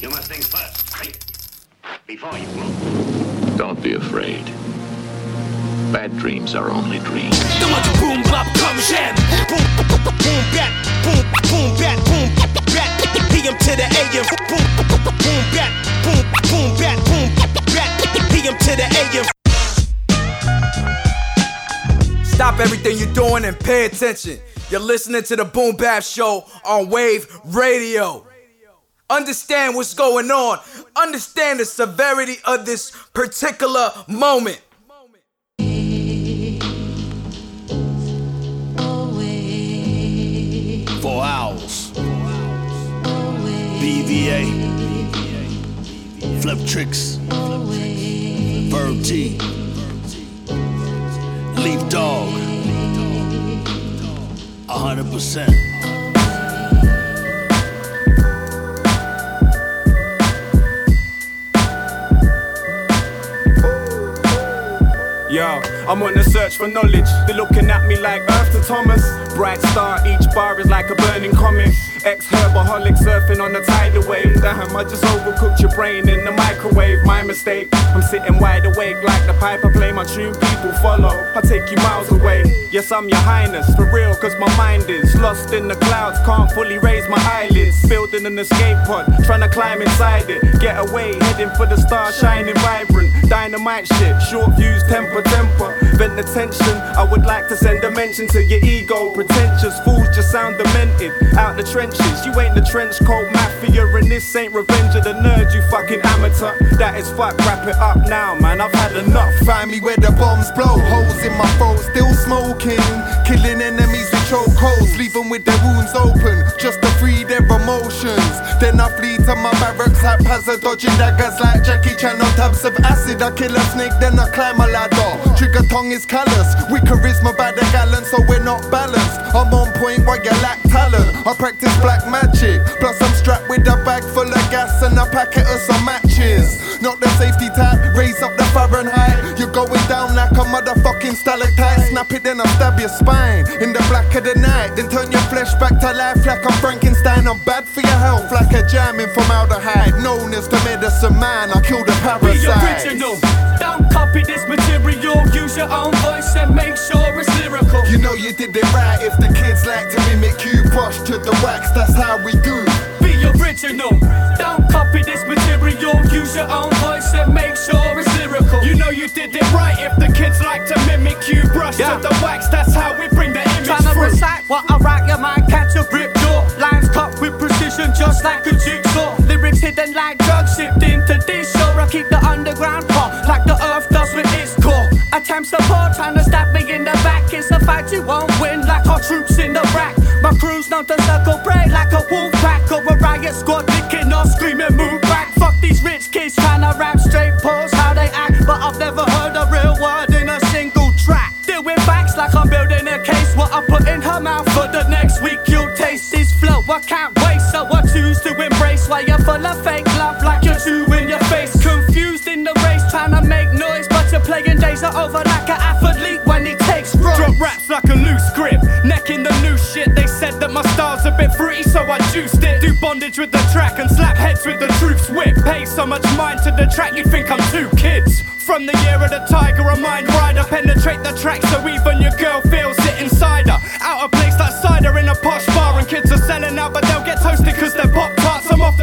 You must think first, right? Before you move. Don't be afraid. Bad dreams are only dreams. boom bop comme j'aime. Boom boom bat, boom boom bat, boom bat. PM to the AM. Boom boom bat, boom boom bat, boom bat. PM to the AM. Stop everything you're doing and pay attention. You're listening to the Boom Bap Show on Wave Radio. Understand what's going on. Understand the severity of this particular moment. Four Owls. BVA. Fliptrix. Verb T. Leaf dog. 100%. Yo, I'm on the search for knowledge. They're looking at me like Earth to Thomas. Bright star, each bar is like a burning comet. Ex herbaholic surfing on the tidal wave. Damn, I just overcooked your brain in the microwave. My mistake. I'm sitting wide awake like the piper play my tune. People follow. I take you miles away. Yes, I'm your highness, for real, cause my mind is lost in the clouds. Can't fully raise my eyelids. Building an escape pod, trying to climb inside it. Get away, heading for the stars, shining vibrant. Dynamite shit, short views, temper, temper. Vent the tension. I would like to send a mention to your ego. Pretentious fools just sound demented. Out the trenches, you ain't the trench coat mafia, and this ain't revenge of the nerd, you fucking amateur. That is fuck, wrap it up now, man. I've had enough. Find me where the bombs blow, holes in my throat, still smoking. Killing enemies with choke leave them with their wounds open, just to free their emotions. Then I flee to my barracks, haphazard, dodging daggers like Jackie Chan on tabs of acid. I kill a snake, then I climb a ladder. Trigger tongue is callous, with charisma by the gallon, so we're not balanced. I'm on point while you lack talent. I practice black magic, plus I'm strapped with a bag full of gas and a packet of some matches. Not the safety tap, raise up the Fahrenheit. You're going down like a motherfucking stalactite. Snap it, then I stab your spine in the black of the night. Then turn your flesh back to life like I'm Frankenstein. I'm bad for your health, like a jam in formaldehyde. Known as the medicine man, I kill the Be original. Don't copy this material. Use your own voice and make sure it's lyrical. You know you did it right if the kids like to mimic you. Brush to the wax, that's how we do. Be original. Don't copy this material. Use your own voice and make sure it's lyrical. You know you did it right if the kids like to mimic you. Brush Yeah. to the wax, that's how we bring the recite what I write, your mind catch a grip jaw. Lines cut with precision, just like a jigsaw. Lyrics hidden like drugs shipped into this show. I keep the underground hot, like the earth does with its core. Attempts to pour, trying to stab me in the back. It's a fight you won't win, like our troops in the rack. My crew's known to circle prey like a wolf pack or a riot squad, licking or screaming, move back. Fuck these rich kids trying to rap straight pause full of fake love, like you're two in your face. Confused in the race, trying to make noise, but you're playing days are over like an athlete when he takes runs. Drop raps like a loose grip, neck in the new shit. They said that my style's a bit fruity, so I juiced it. Do bondage with the track and slap heads with the truth's whip. Pay so much mind to the track, you'd think I'm two kids. From the year of the tiger, a mind rider. Penetrate the track so even your girl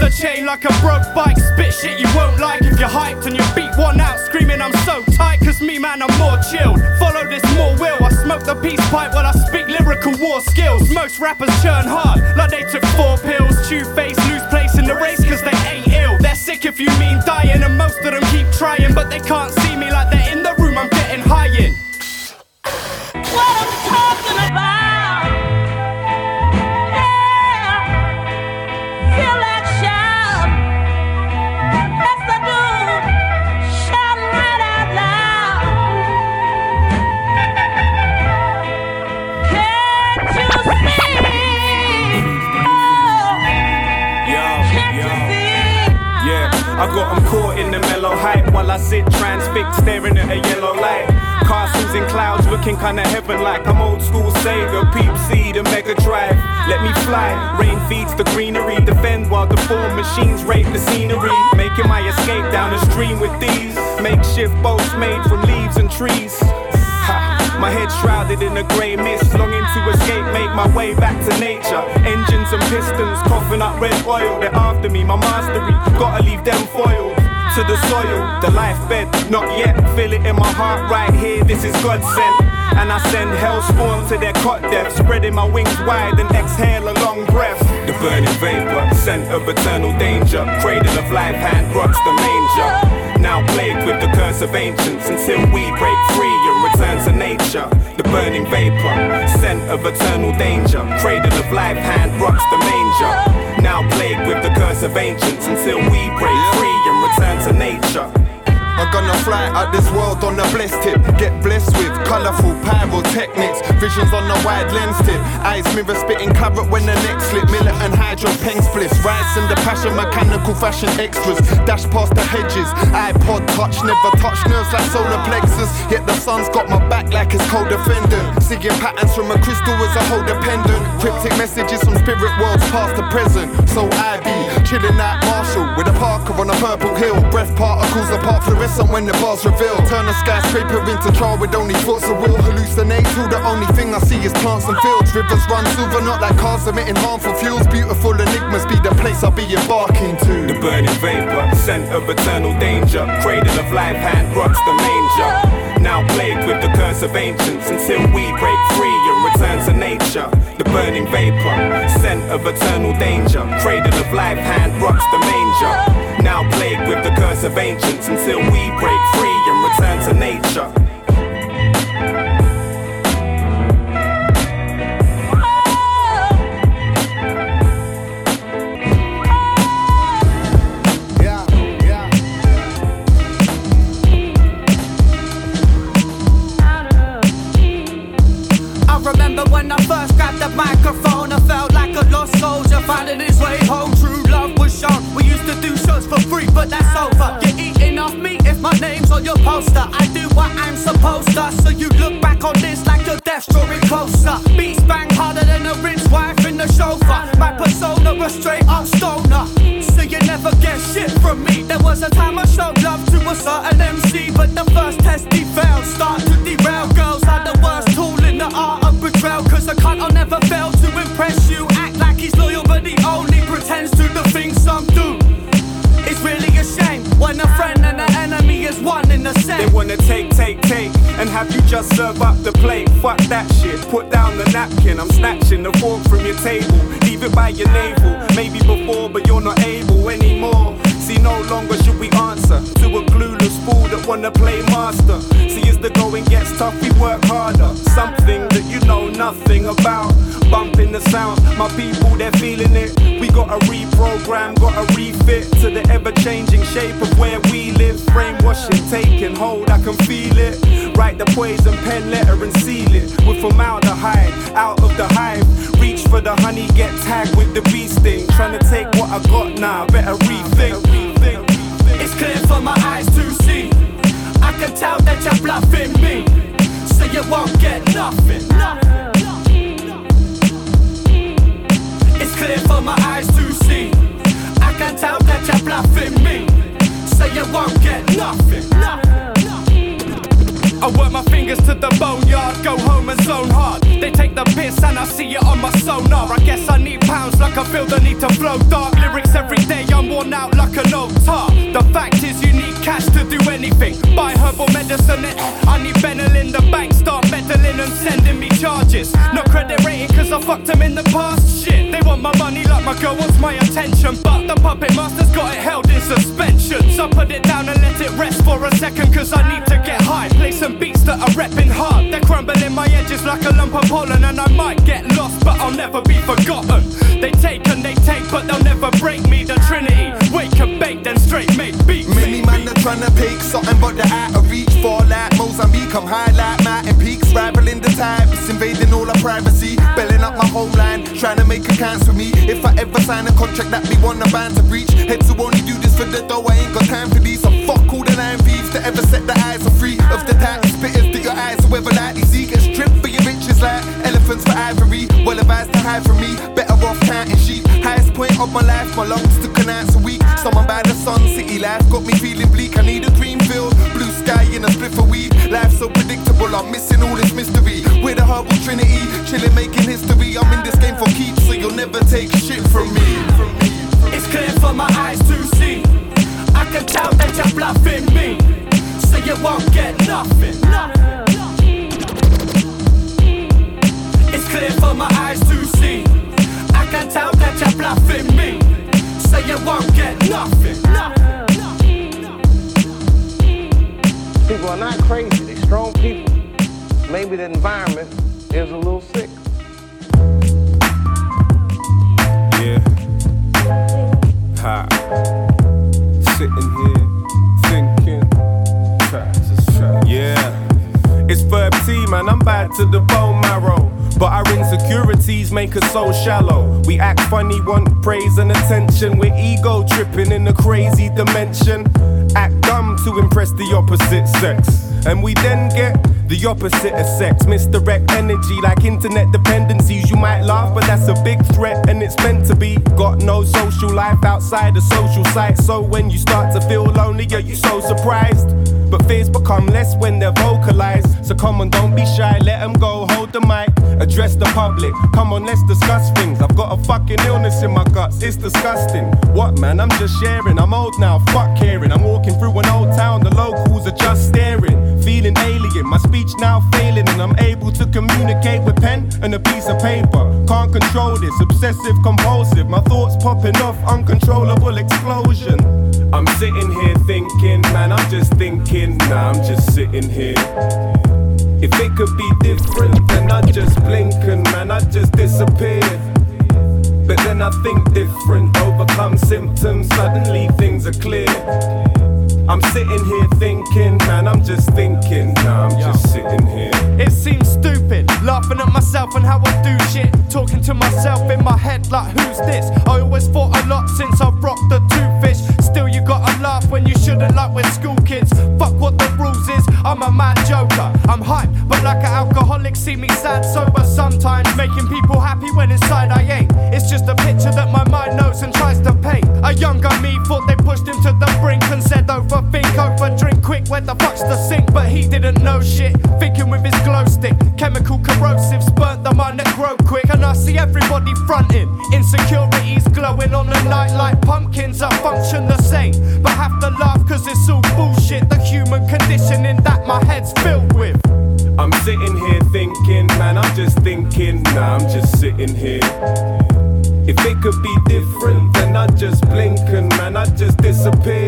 the chain like a broke bike. Spit shit you won't like if you're hyped and you beat one out, screaming I'm so tight. Cause me, man, I'm more chilled. Follow this more will. I smoke the peace pipe while I speak lyrical war skills. Most rappers churn hard, like they took four pills. Chew face, lose place in the race cause they ain't ill. They're sick if you mean dying, and most of them keep trying, but they can't see me like they're got 'em caught in the mellow hype while I sit transfixed, staring at a yellow light. Castles in clouds looking kinda heaven like I'm old school Sega. Peep C, the Mega Drive. Let me fly. Rain feeds the greenery. Defend while the four machines rape the scenery. Making my escape down the stream with these makeshift boats made from leaves and trees. My head shrouded in a grey mist, longing to escape, make my way back to nature. Engines and pistons coughing up red oil. They're after me, my mastery. Gotta leave them foiled to the soil, the life bed. Not yet, feel it in my heart right here. This is God sent. And I send hell spawn to their cot death, spreading my wings wide and exhale a long breath. The burning vapor, scent of eternal danger. Cradle of life, hand rocks the manger. Now plagued with the curse of ancients until we break free and return to nature. The burning vapor, scent of eternal danger. Cradle of life, hand rocks the manger. Now plagued with the curse of ancients until we break free and return to nature. I'm gonna fly out this world on a blessed tip. Get blessed with colourful pyrotechnics. Visions on a wide lens tip. Eyes mirror spitting claret when the next slip. Militant hydro pen splits. Rise in the passion, mechanical fashion extras. Dash past the hedges. iPod touch, never touch nerves like solar plexus. Yet the sun's got my back like it's co-defendant. Seeing patterns from a crystal as a whole dependent. Cryptic messages from spirit worlds past the present. So I be chilling at Marshall with a Parker on a purple hill. Breath particles apart fluorescent when the bars reveal. Turn a skyscraper into char with only thoughts of will. Hallucinate till the only thing I see is plants and fields. Rivers run silver, not like cars emitting harmful fuels. Beautiful enigmas be the place I'll be embarking to. The burning vapor, scent of eternal danger. Cradle of life, hand rocks the manger. Now plagued with the curse of ancients until we break free and return to nature. The burning vapor, scent of eternal danger. Cradle of life, hand rocks the manger. Now plagued with the curse of ancients until we break free and return to nature. When I first grabbed the microphone, I felt like a lost soldier finding his way home. True love was shown. We used to do shows for free, but that's over. You're eating off me if my name's on your poster. I do what I'm supposed to, so you look back on this like your death's drawing closer. Beats bang harder than a rich wife in the chauffeur. My persona a straight up stoner. So you never get shit from me. There was a time I showed love to a certain MC, but the first test he failed. Start Wanna take, take, take, and have you just serve up the plate. Fuck that shit, put down the napkin. I'm snatching the fork from your table. Leave it by your navel. Maybe before, but you're not able anymore. See, no longer should we answer to a clueless fool that wanna play master. See, as the going gets tough, we work harder. Something that you know nothing about. Bumping the sound, my people, they're feeling it. We gotta reprogram, gotta refit to the ever changing shape of where we live. Brainwashing, taking hold, I can feel it. Write the poison pen letter and seal it with formaldehyde out of the hive. Reach for the honey, get tagged with the bee sting. Trying to take what I got now, better rethink. It's clear for my eyes to see. I can tell that you're bluffing me. So you won't get nothing. It's clear for my eyes to see. I can tell that you're bluffing me. So you won't get nothing. I work my fingers to the boneyard, go home and zone hard. They take the piss and I see it on my sonar. I guess I need pounds like I feel the need to flow dark. Lyrics every day, I'm worn out like an old tar. Do anything. Buy herbal medicine, eh, I need Benylin. The bank start meddling and sending me charges. No credit rating cause I fucked them in the past. Shit, they want my money like my girl wants my attention. But the puppet master's got it held in suspension. So put it down and let it rest for a second cause I need to get high. Play some beats that are repping hard. They're crumbling my edges like a lump of pollen. And I might get lost, but I'll never be forgotten. something but the out of reach. Fall like Mozambique, come high like mountain peaks. Rivaling the tide, it's invading all our privacy. Belling up my homeland, trying to make accounts for me. If I ever sign a contract that we want a band to breach. Heads who only do this for the dough, I ain't got time for these. So fuck all the nine thieves that ever set the eyes on free. Of the type of spitters that your eyes are ever likely see. Get stripped for your riches like elephants for ivory. Well advised to hide from me, better off counting sheep. Highest point of my life, my lungs took an ounce a week. Someone by the sun, city life got me feeling bleak. I needed Life so predictable, I'm missing all this mystery. We're the herbal trinity, chilling, making history. I'm in this game for keeps, so you'll never take shit from me. It's clear for my eyes to see. I can tell that you're bluffing me. So you won't get nothing. It's clear for my eyes to see. I can tell that you're bluffing me. So you won't get nothing. People are not crazy, they're strong people. Maybe the environment is a little sick. Yeah. Ha. Sitting here thinking. Yeah. It's Verb T, man. I'm bad to the bone marrow. But our insecurities make us so shallow. We act funny, want praise and attention. We're ego tripping in a crazy dimension. To impress the opposite sex. And we then get the opposite of sex. Misdirect energy like internet dependencies. You might laugh, but that's a big threat, and it's meant to be. Got no social life outside the social site. So when you start to feel lonely, are you so surprised? But fears become less when they're vocalized. So come on, don't be shy, let them go, hold the mic, address the public. Come on, let's discuss things. I've got a fucking illness in my guts, it's disgusting. What man, I'm just sharing, I'm old now, fuck caring. I'm walking through an old town, the locals are just staring. Feeling alien, my speech now failing, and I'm able to communicate with pen and a piece of paper. Can't control this, obsessive compulsive. My thoughts popping off, uncontrollable explosion. I'm sitting here thinking, man, I'm just thinking, nah, I'm just sitting here. If it could be different, then I'd just blink and man, I'd just disappear. But then I think different, overcome symptoms, suddenly things are clear. I'm sitting here thinking, man, I'm just thinking, nah, I'm just sitting here. It seems stupid, laughing at myself and how I do shit. Talking to myself in my head like, who's this? I always thought a lot since I rocked the two fish. Still, you gotta laugh when you shouldn't, like we're school kids. Fuck what the rules is, I'm a mad joker. I'm hype, but like an alcoholic, see me sad, sober sometimes. Making people happy when inside I ain't. It's just a picture that my mind knows and tries to paint. A younger me thought they pushed him to the brink and said, overthink, overdrink quick, where the fuck's the sink? But he didn't know shit, thinking with his glow stick. Chemical corrosives burnt see everybody fronting, insecurities glowing on the night like pumpkins. I function the same, but have to laugh cause it's all bullshit. The human conditioning that my head's filled with. I'm sitting here thinking, man, I'm just thinking, nah, I'm just sitting here. If it could be different, then I'd just blink and man, I'd just disappear.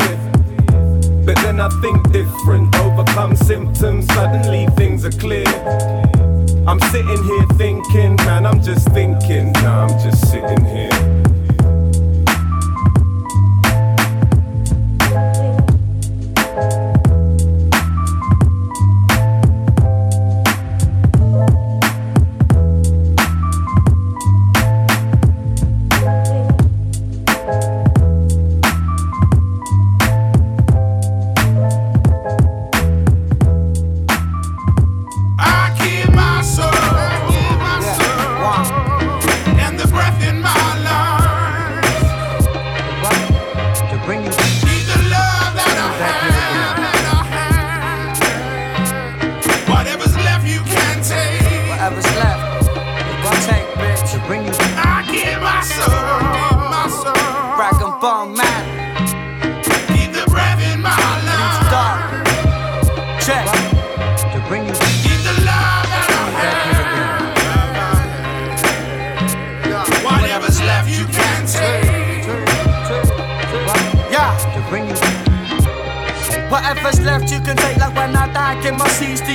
But then I think different, overcome symptoms, suddenly things are clear. I'm sitting here thinking, man, I'm just thinking, nah, I'm just sitting here.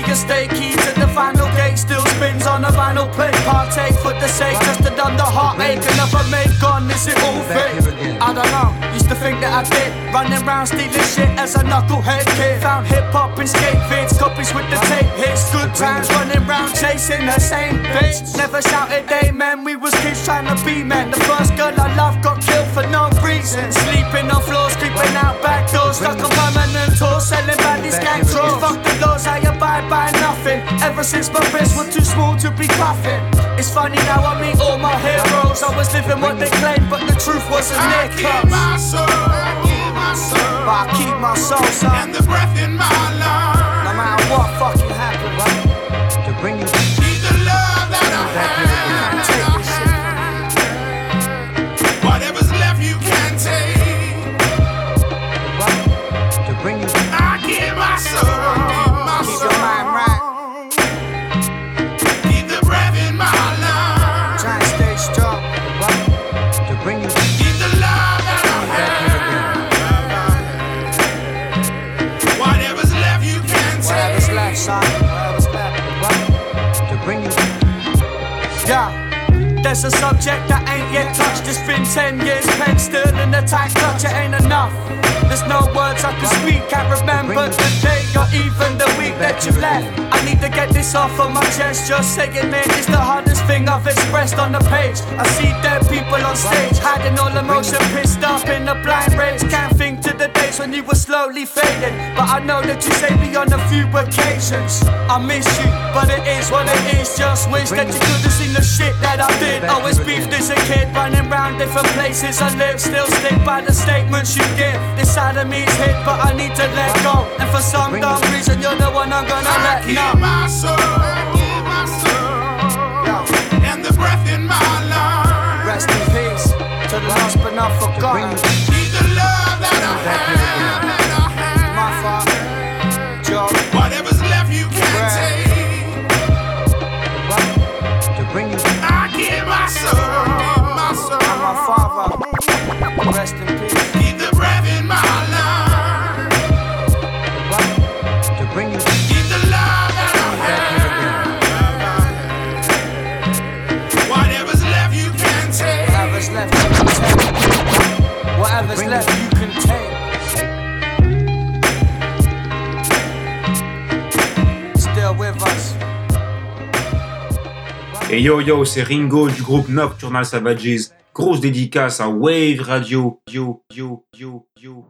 Your stay Key a Partake for the sake Just to numb the heartache Another mate gone Is it all fake? I don't know Used to think that I did. Running around stealing shit As a knucklehead kid. Found hip hop and skate vids Copies with the tape hits. Good times running around Chasing the same bitch. Never shouted amen We was kids trying to be men. The first girl I loved got killed for no reason. Sleeping on floors Creeping out back doors. Stuck on permanent tour Selling baddies gang draws. Fuck the laws I abide by nothing. Ever since my wrists were too small to be cuffing. It's funny now I meet all my heroes. I was living what they claimed, but the truth wasn't near close. my soul, I keep my soul, But I keep my soul, son. and the breath in my lungs. No matter what fucking happens, To There's a subject that ain't yet touched. It's been 10 years, pen still in the tight clutch. It ain't enough. There's no words I can speak. Can't remember the day or even the week that you left. I need to get this off of my chest. Just saying man, it is the hardest thing I've expressed on the page. I see dead people on stage, hiding all emotion, pissed up in a blind rage. Can't think to the days when you were slowly fading. But I know that you saved me on a few occasions. I miss you, but it is what it is. Just wish that you could have seen the shit that I did. Always beefed as a kid, running around different places I live. Still stick by the statements you give. This side of me is hit, but I need to let go. And for some reason, you're the one I'm gonna I let keep my soul, I my soul, and the breath in my lungs. Rest in peace to the lost but not forgotten. Keep the love that I have, Et yo yo, c'est Ringo du groupe Nocturnal Savages. Grosse dédicace à Wave Radio. Yo yo yo yo.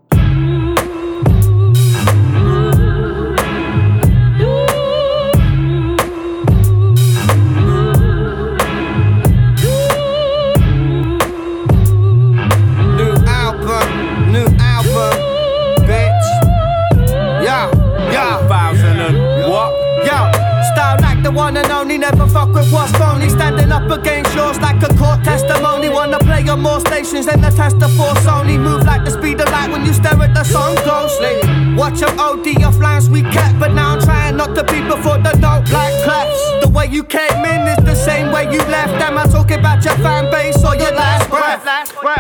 The one and only, never fuck with what's phony. Standing up against yours like a court testimony. Wanna play on more stations than the test of force only. Move like the speed of light when you stare at the sun closely. Watch them OD off lines we kept, but now I'm trying not to be before the note like clefs. The way you came in is the same way you left. Am I talking about your fan base or your last breath?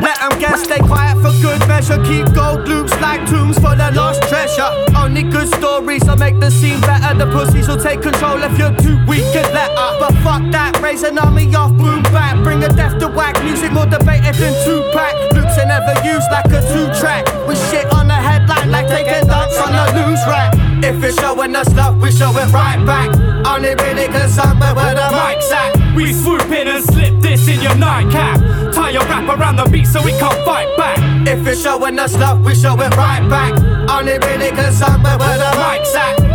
Let them guess, stay quiet for good measure. Keep gold loops like tombs for the lost treasure. Only good stories I make the scene better. The pussies will take control if you're too weak and let up. But fuck that, raise an army off boom bap. Bring a death to whack music more debated than two pack. Loops are never used like a two track. With shit on the headline like taking dumps on a loose rack. If it's showing us love, we show it right back. Only really concerned with where the mic's at. We swoop in and slip this in your nightcap. Tie your wrap around the beat so we can't fight back. If it's showing us love, we show it right back. Only really concerned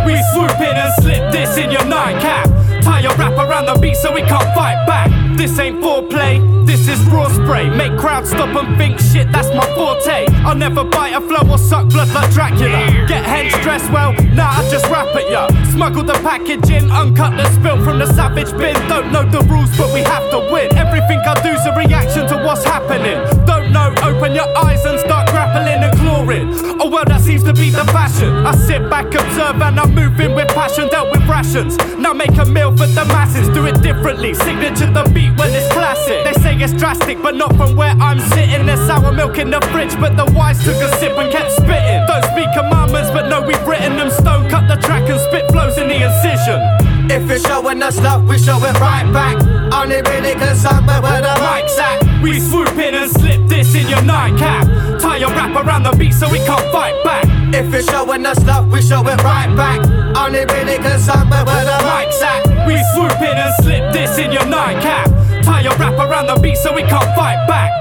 We swoop in and slip this in your nightcap. Tie your wrap around the beat so we can't fight back. This ain't foreplay, this is raw spray. Make crowds stop and think shit, that's my forte. I'll never bite a flow or suck blood like Dracula. Get heads dressed well, nah, I just rap at ya. Smuggle the packaging, uncut the spill from the savage bin. Don't know the rules, but we have to win. Everything I do's a reaction to what's happening. Don't know, open your eyes and start grappling and clawing. Oh well, that seems to be the fashion. I sit back, observe, and I'm moving with passion. Dealt with rations. Now make a meal for the masses. Do it differently. Signature the beat when it's classic. They say it's drastic, but not from where I'm sitting. There's sour milk in the fridge, but the wise took a sip and kept spitting. Don't speak commandments, but no, we've written them stone. Cut the track and spit flows in the incision. If it's showing us love, we show it right back. Only really concerned with where the mic's at. We swoop in and slip this in your nightcap. Tie your wrap around the beat so we can't fight back. If it's showing us love, we show it right back. Only really concerned with where the mic's at. We swoop in and slip this in your nightcap. Tie your wrap around the beat so we can't fight back.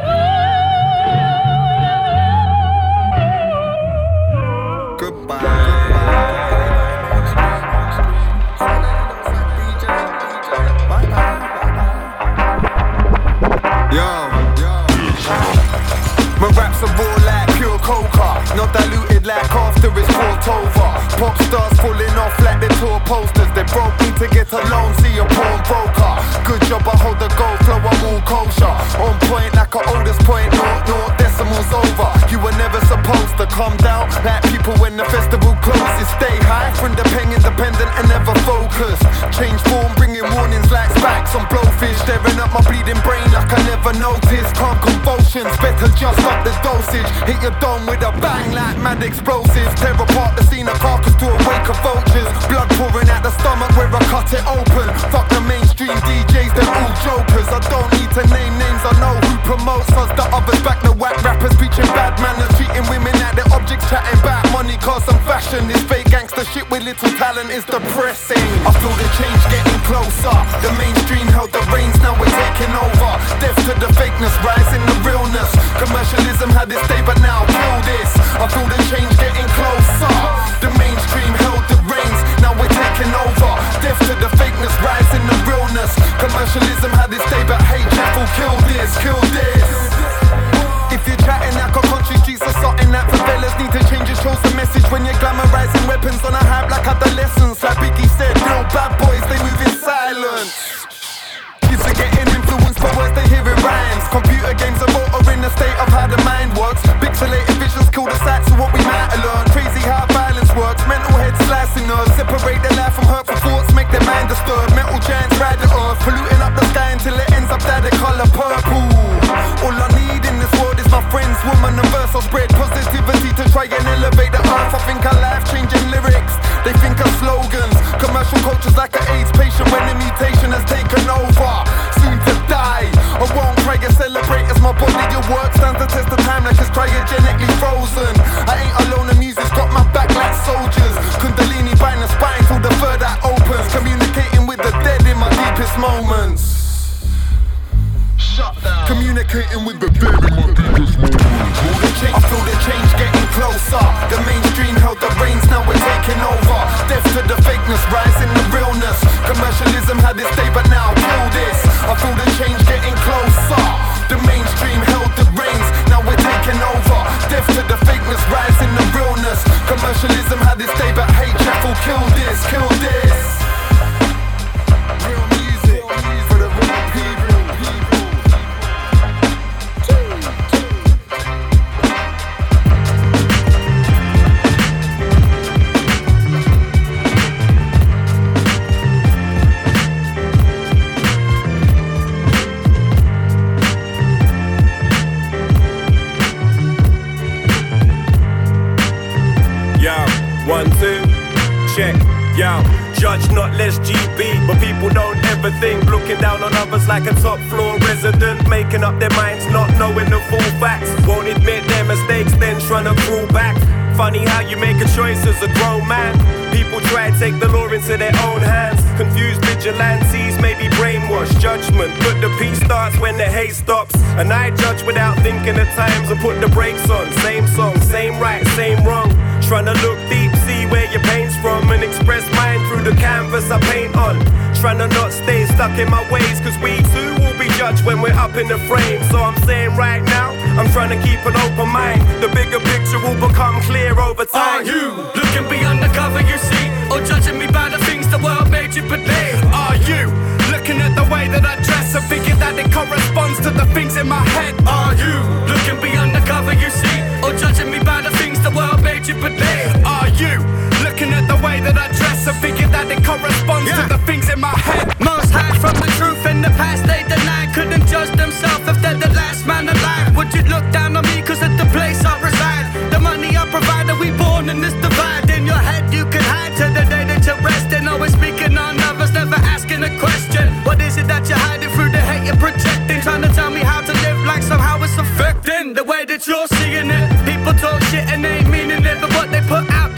Into their own hands. Confused vigilantes, maybe brainwashed judgment. But the peace starts when the hate stops. And I judge without thinking at times and put the brakes on. Same song, same right, same wrong. Trying to look deep, where your pain's from, and express mine through the canvas I paint on. Trying to not stay stuck in my ways, cause we too will be judged when we're up in the frame. So I'm saying right now, I'm trying to keep an open mind. The bigger picture will become clear over time. Are you looking beyond the cover you see? Or judging me by the things the world made you believe? Are you looking at the way that I dress and thinking that it corresponds to the things in my head? Are you looking beyond the cover you see? Or judging me by the things the world made you believe? You looking at the way that I dress and thinking that it corresponds to the things in my head? Most hide from the truth in the past they deny. Couldn't judge themselves if they're the last man alive. Would you look down on me cause of the place I reside? The money I provide, are we born in this divide? In your head you can hide till the day that you're resting. Always speaking on others, never asking a question. What is it that you're hiding through the hate you're projecting? Trying to tell me how to live like somehow it's affecting the way that you're seeing it. People talk shit and they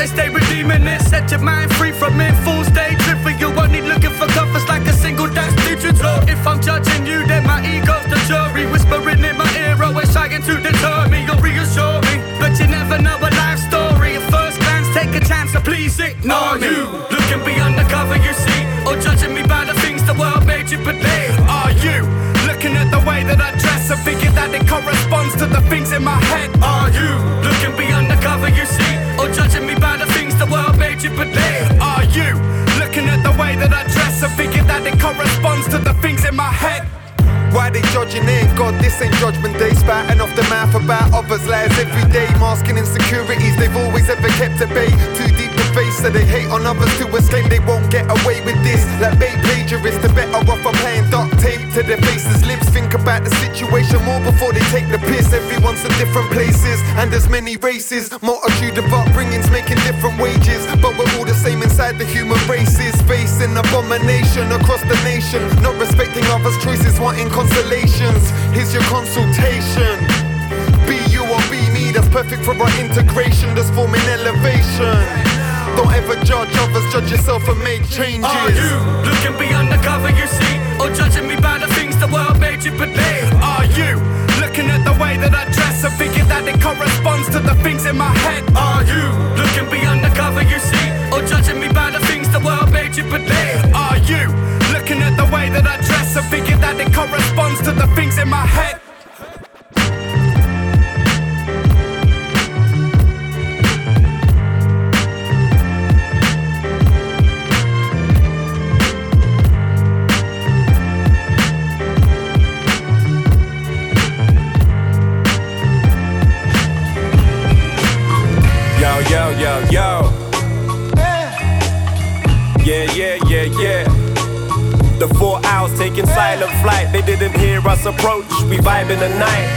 they stay redeeming it. Set your mind free from it, full stage tripping. You only looking for comforts like a single that's digital. If I'm judging you, then my ego's the jury. Whispering in my ear, always trying to deter me or reassure me. But you never know a life story. At first glance, take a chance to please ignore you looking beyond the cover you see, or judging me by the things the world made you believe. Are you looking at the way that I dress and thinking that it corresponds to the things in in my head. Are you looking beyond the cover you see? Or judging believe? Are you looking at the way that I dress and thinking that it corresponds they judging ain't God? This ain't judgment day. Spouting off the mouth about others' lives every day. Masking insecurities they've always ever kept at bay. Too deep to face, so they hate on others to escape. They won't get away with this. Like bait plagiarists, the better off are playing duct tape to their faces. Lips think about the situation more before they take the piss. Everyone's in different places, and there's many races. Multitude of upbringings making different wages, but we're all the same inside the human races. Facing abomination across the nation, not respecting others' choices, wanting consolations. Here's your consultation. Be you or be me, that's perfect for our integration, that's forming elevation. Don't ever judge others, judge yourself and make changes. Are you looking beyond the cover you see? Or judging me by the things the world made you believe? Are you looking at the way that I dress and thinking that it corresponds to the things in my head? Are you looking beyond the cover you see? Or judging me by the things the world made you believe? Are you looking at the way that I dress and thinking that it corresponds to the things in my head? Yo, yo, yo. Yeah, yeah, yeah, yeah. The four owls taking silent flight. They didn't hear us approach. We vibing the night.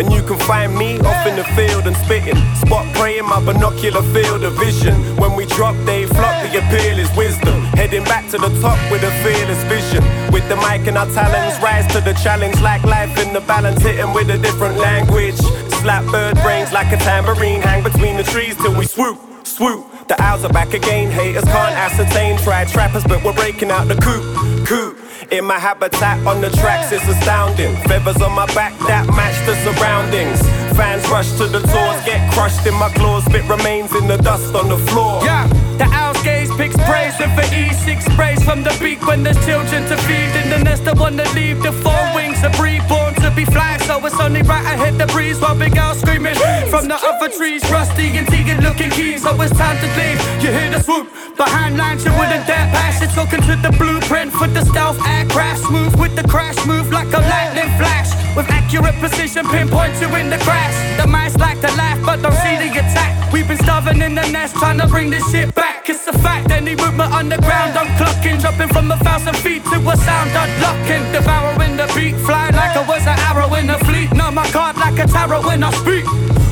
And you can find me off in the field and spitting. Spot praying my binocular field of vision. When we drop, they flock. The appeal is wisdom. Heading back to the top with a fearless vision. With the mic and our talents, rise to the challenge like life in the balance. Hitting with a different language. Slap bird brains like a tambourine. Hang between the trees till we swoop, swoop. The owls are back again. Haters can't ascertain. Tried trappers, but we're breaking out the coop, coop. In my habitat on the tracks, it's astounding. Feathers on my back that match the surroundings. Fans rush to the doors, get crushed in my claws. Spit remains in the dust on the floor. Yeah, the owl's gaze picks praise and for E6 sprays from the beak when there's children to feed. In the nest, I wanna leave the four wings to breathe, born to be fly. So it's only right I hit the breeze while big owl screaming from the other trees. Rusty and Tegan looking keen, so it's time to leave. You hear the swoop behind lines, you wouldn't dare pass. You're talking to the blueprint for the stealth aircraft. Smooth with the crash, move like a lightning flash. With accurate precision, pinpoint you in the crash. The mice like to laugh, but don't see the attack. We've been starving in the nest, trying to bring this shit back. It's a fact, any movement underground, I'm clocking. Dropping from a thousand feet to a sound, unlocking. Devouring the beat, fly like I was an arrow in the fleet. Know my card like a tarot when I speak.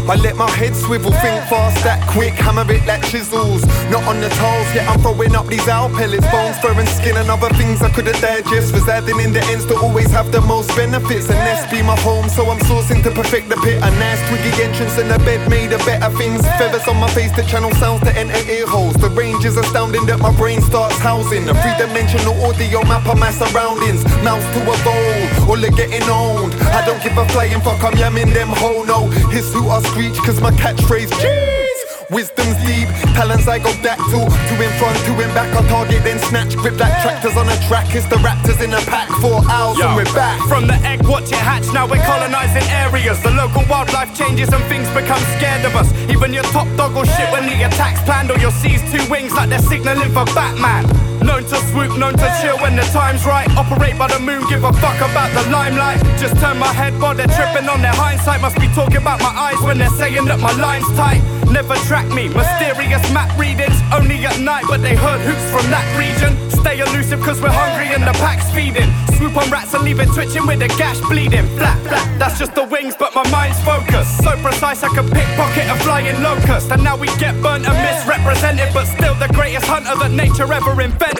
I let my head swivel, think fast, that quick, hammer it like chisels. Not on the toes, yet I'm throwing up these owl pellets, bones, fur and skin, and other things I couldn't digest. Residing in the ends to always have the most benefits. And nest be my home, so I'm sourcing to perfect the pit. A nice twiggy entrance and a bed made of better things. Feathers on my face to channel sounds to enter ear holes. The range is astounding that my brain starts housing. A three dimensional audio map of my surroundings. Mouths to evolve, all are getting owned. I don't give a flying fuck, I'm yamming them ho no. Hiss who I cause my catchphrase, jeez. Wisdom's deep, talents I go back to. Two in front, two in back. I target, then snatch, grip like tractors on a track. It's the raptors in a pack, four owls, and we're back. From the egg, watch it hatch. Now we're colonizing areas. The local wildlife changes and things become scared of us. Even your top dog will shit when the attack's planned, or you'll seize two wings like they're signaling for Batman. Known to swoop, known to chill when the time's right. Operate by the moon, give a fuck about the limelight. Just turn my head while they're tripping on their hindsight. Must be talking about my eyes when they're saying that my line's tight. Never track me, mysterious map readings. Only at night, but they heard hoops from that region. Stay elusive cause we're hungry and the pack's feeding. Swoop on rats and leave it twitching with the gash bleeding. Flap, flap, that's just the wings, but my mind's focused. So precise I can pickpocket a flying locust. And now we get burnt and misrepresented, but still the greatest hunter that nature ever invented.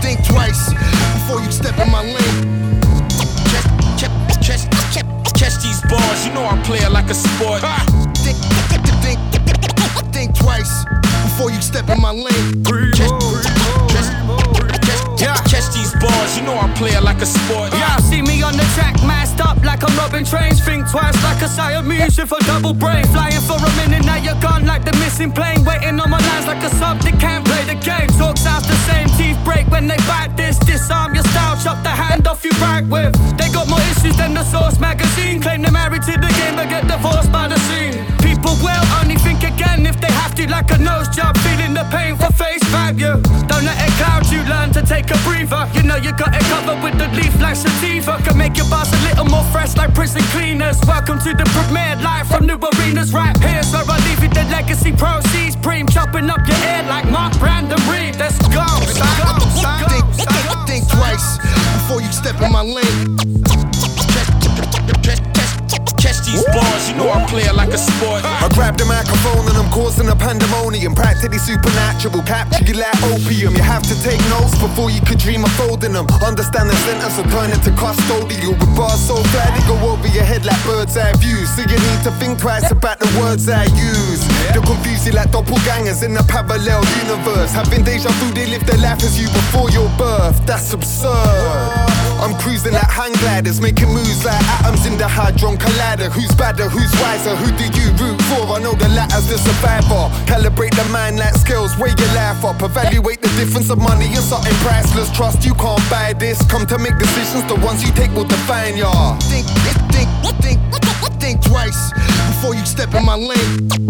Think twice before you step in my lane. Catch, catch, catch, catch, these bars, you know I play it like a sport. Think, think, think, think twice before you step in my lane. Catch, catch, these bars, you know I play it like a sport. Yeah, see me on the track, masked up like I'm robbing trains. Think twice like a Siamese with a double brain. Flying for a minute, now you're gone like the missing plane. Waiting on my lines like a sub that can't play the game. Talk sounds the same, teeth break when they bite this. Disarm your style, chop the hand off you back with. They got more issues than the Source magazine. Claim they're married to the game, but get divorced by the scene. People will only think again if they have to, like a nose job, feeling the pain for face value. Don't let it cloud you, learn to take a breather. You know you got it covered with the leaf like sativa. Can make your boss a little more fresh like prison cleaners. Welcome to the premiere, live from new arenas. Right here's where I leave you the legacy proceeds. Preem chopping up your ear like Mark Brandon Read. Let's go, let's go, let's go. Think, think, think twice before you step in my lane. Catch causing a pandemonium. Practically supernatural, capture you like opium. You have to take notes before you could dream of folding them. Understand the sentence or turn it to custodial. With bars so flat they go over your head like bird's eye views. So you need to think twice about the words I use. They'll confuse you like doppelgangers in a parallel universe. Having deja vu, they live their life as you before your birth. That's absurd. I'm cruising like hang gliders, making moves like atoms in the hadron collider. Who's badder? Who's wiser? Who do you root for? I know the latter's the survivor. Calibrate the mind like skills, weigh your life up. Evaluate the difference of money and something priceless. Trust you can't buy this. Come to make decisions, the ones you take will define ya. Think, think, think, think, think twice before you step in my lane.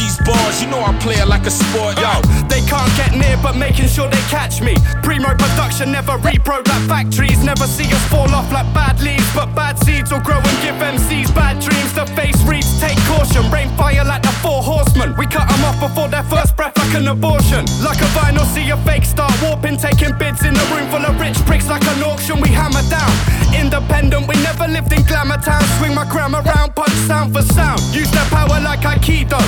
These bars, you know I play it like a sport. Yo, they can't get near, but making sure they catch me. Primo production never repro like factories. Never see us fall off like bad leaves, but bad seeds will grow and give MCs bad dreams. The face reads, take caution. Rain fire like the four horsemen. We cut them off before their first breath, like an abortion. Like a vinyl, see a fake start warping, taking bids in a room full of rich pricks like an auction. We hammer down. Independent, we never lived in glamour town. Swing my crown around, punch sound for sound. Use their power like Aikido.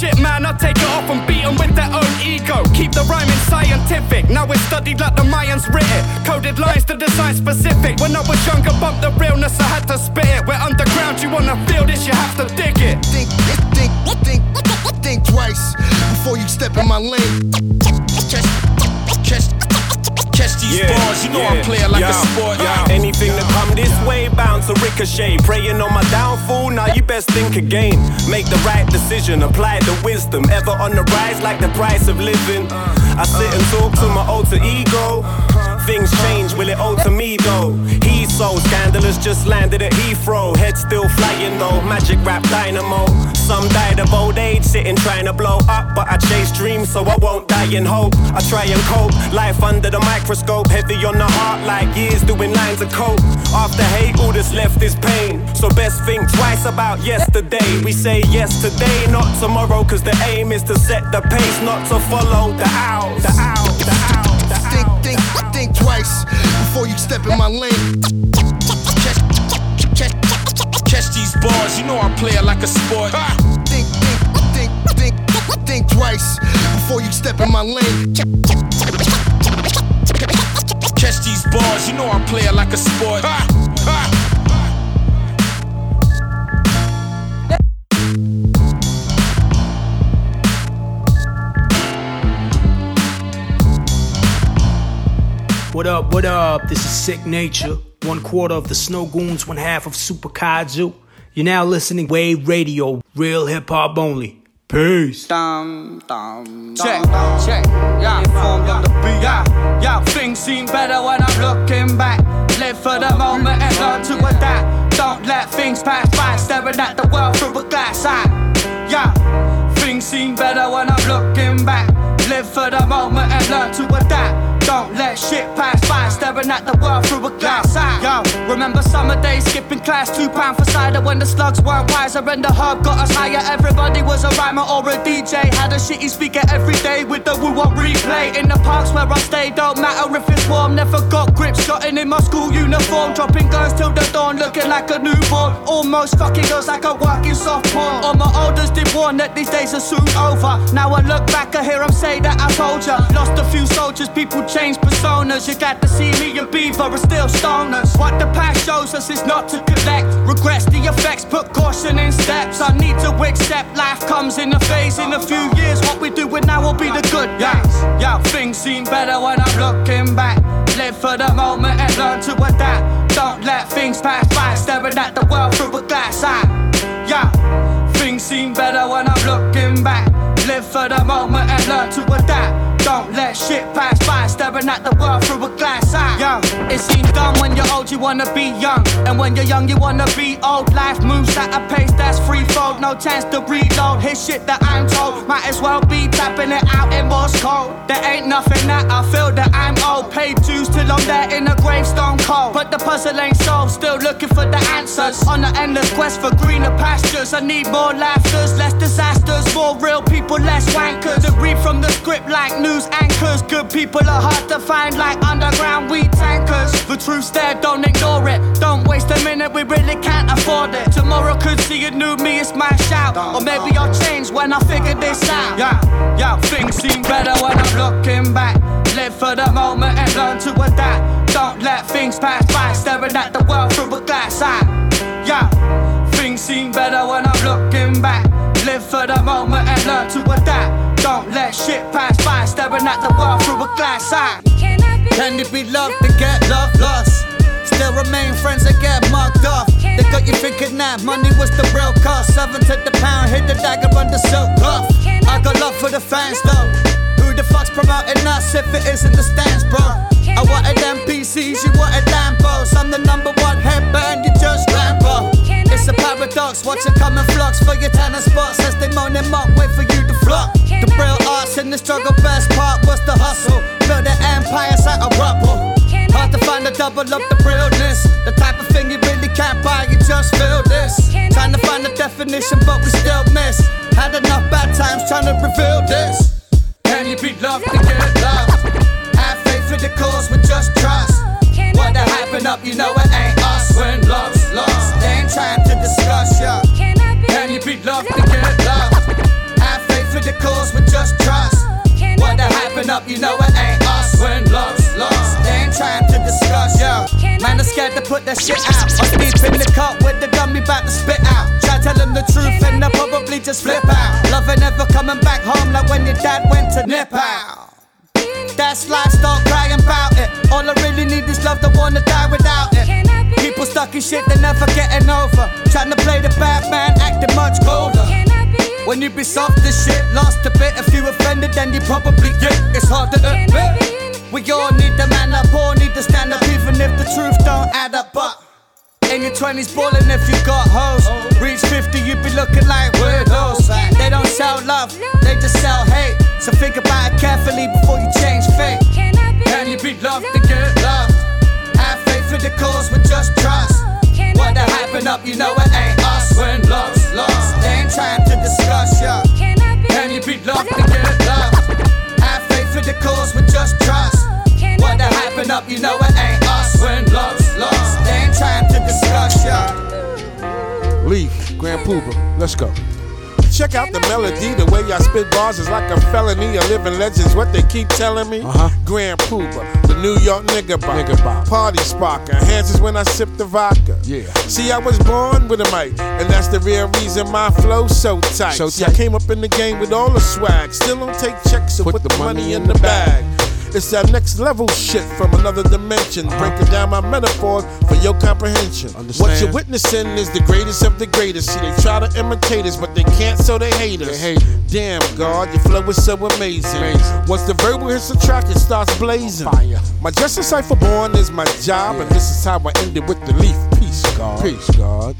Shit, man, I take it off and beat 'em with their own ego. Keep the rhyming scientific. Now it's studied like the Mayans writ it. Coded lines to design specific. When I was younger, bump the realness, I had to spit it. We're underground, you wanna feel this, you have to dig it. Think, think, think, think twice before you step in my lane. You know I'm it like a sport. Anything that come this way bound to ricochet. Praying on my downfall, now you best think again. Make the right decision, apply the wisdom. Ever on the rise like the price of living. I sit and talk to my alter ego. Things change, will it alter me though? He's so scandalous, just landed at Heathrow. Head still flying though, magic rap dynamo. Some died of old age, sitting trying to blow up. But I chase dreams, so I won't die in hope. I try and cope, life under the microscope. Heavy on the heart, like years doing lines of coke. After hate, all that's left is pain. So best think twice about yesterday. We say yes today, not tomorrow, cause the aim is to set the pace, not to follow the owls. The owls, the owls, think, twice before you step in my lane. Catch, catch, catch these bars, you know I play it like a sport. Think, think, think, think, think twice before you step in my lane. Catch these bars, you know I play it like a sport. What up, what up? This is Sicknature. One quarter of the Snowgoons, one half of Super Kaiju. You're now listening Wave Radio, real hip hop only. Peace. Dum, dum, check, check, yeah, informed on the beat, yeah, yeah. Things seem better when I'm looking back. Live for the moment and learn to adapt. Don't let things pass by, staring at the world through a glass eye. Yeah, things seem better when I'm looking back. Live for the moment and learn to adapt. Don't let shit pass by, staring at the world through a glass eye. Yo, remember summer days skipping class, two pound for cider when the slugs weren't wiser and the herb got us higher. Everybody was a rhymer or a DJ, had a shitty speaker every day with the woo on replay. In the parks where I stay, don't matter if it's warm. Never got grip, shotting in my school uniform, dropping guns till the dawn, looking like a newborn. Almost fucking girls like a working sophomore. All my elders did warn that these days are soon over. Now I look back, I hear them say that I told ya. Lost a few soldiers, people change personas. You got to see me and Beaver are still stoners. What the past shows us is not to collect. Regrets the effects, put caution in steps. I need to accept life comes in a phase. In a few years, what we do with now will be the good days. Yo, things seem better when I'm looking back. Live for the moment and learn to adapt. Don't let things pass by, staring at the world through a glass eye. Yeah, things seem better when I'm looking back. Live for the moment and learn to adapt. Don't let shit pass by, staring at the world through a glass eye. Yeah, it seems dumb when you're old, you wanna be young. And when you're young, you wanna be old. Life moves at a pace that's free fold, no chance to reload. Hit shit that I'm told, might as well be tapping it out in Morse code. There ain't nothing that I feel that I'm old. Paid dues till I'm there in a gravestone cold. But the puzzle ain't solved, still looking for the answers. On the endless quest for greener pastures, I need more laughters, less disasters, more real people, less wankers. To read from the script like news anchors. Good people are hard to find like underground weed tankers. The truth's there, don't ignore it. Don't waste a minute, we really can't afford it. Tomorrow could see a new me, it's my shout. Or maybe I'll change when I figure this out. Yeah, yeah, things seem better when I'm looking back. Live for the moment and learn to adapt. Don't let things pass by, staring at the world through a glass eye. Yeah, things seem better when I'm looking back. Live for the moment and learn to adapt. Don't let shit pass by, staring at the world through a glass eye. Can it be love to get love lost? Still remain friends and get mugged off. They got you thinking that money was the real cost. Seven to the pound, hit the dagger under silk cloth. I got love for the fans though. Who the fuck's promoting us if it isn't the stands, bro? I wanted MPCs, you wanted Lambos. I'm the number one headband, you just Rambo. It's a paradox, watch it come flux for your tennis spots as they moan them up, wait for you to flock. The real arts in the struggle, best part was the hustle. Build an empire, out of rubble. Hard to find a double up the realness. The type of thing you really can't buy, you just feel this. Trying to find a definition, but we still miss. Had enough bad times trying to reveal this. Can you be loved to get love? Have faith for the cause with just trust. What the hyping up, you know it ain't us. When love's lost, they ain't trying to discuss ya. Can you be loved to get love? Have faith for the cause with just trust. What the hyping up, you know it ain't us. When love's lost, they ain't trying to discuss ya. Man, I'm scared to put that shit out. I'm deep in the cup with the dummy about to spit out. Try tell them the truth and they'll probably just flip out. Love ain't never coming back home like when your dad went to nip out. That's life, start crying about it. All I really need is love, don't wanna die without it. People shit they're never getting over. Trying to play the bad man, acting much colder. When you be soft as shit, lost a bit. If you offended, then you probably get. It's hard to admit. We all need the man up, all need to stand up, even if the truth don't add up. But in your 20s, ballin' if you got hoes. Reach 50, you be looking like weirdos. They don't sell love, they just sell hate. So think about it carefully before you change fate. Can you be loved to cause with just trust. What the hyping up, you know it ain't us. When love's lost, ain't trying to discuss ya. Can you be loved to get love? Have faith for the cause with just trust. What the hyping up, you know it ain't us. When love's lost, ain't trying to discuss ya. Leaf, Grand Puba, let's go. Check out the melody, the way I spit bars is like a felony. A living legend's what they keep telling me. Uh-huh. Grand Puba, the New York nigga bop. Nigga bop. Party sparker, hands is when I sip the vodka. Yeah. See, I was born with a mic, and that's the real reason my flow's so tight. So See, I came up in the game with all the swag. Still don't take checks, so put, the, money in the bag. It's that next level shit from another dimension. Breaking down my metaphors for your comprehension. What you're witnessing is the greatest of the greatest. See, they try to imitate us, but they can't, so they hate us. Damn, God, your flow is so amazing. Once the verbal hits the track, it starts blazing. My justice cipher born is my job, and this is how I ended with the leaf. Peace, God. Peace, God.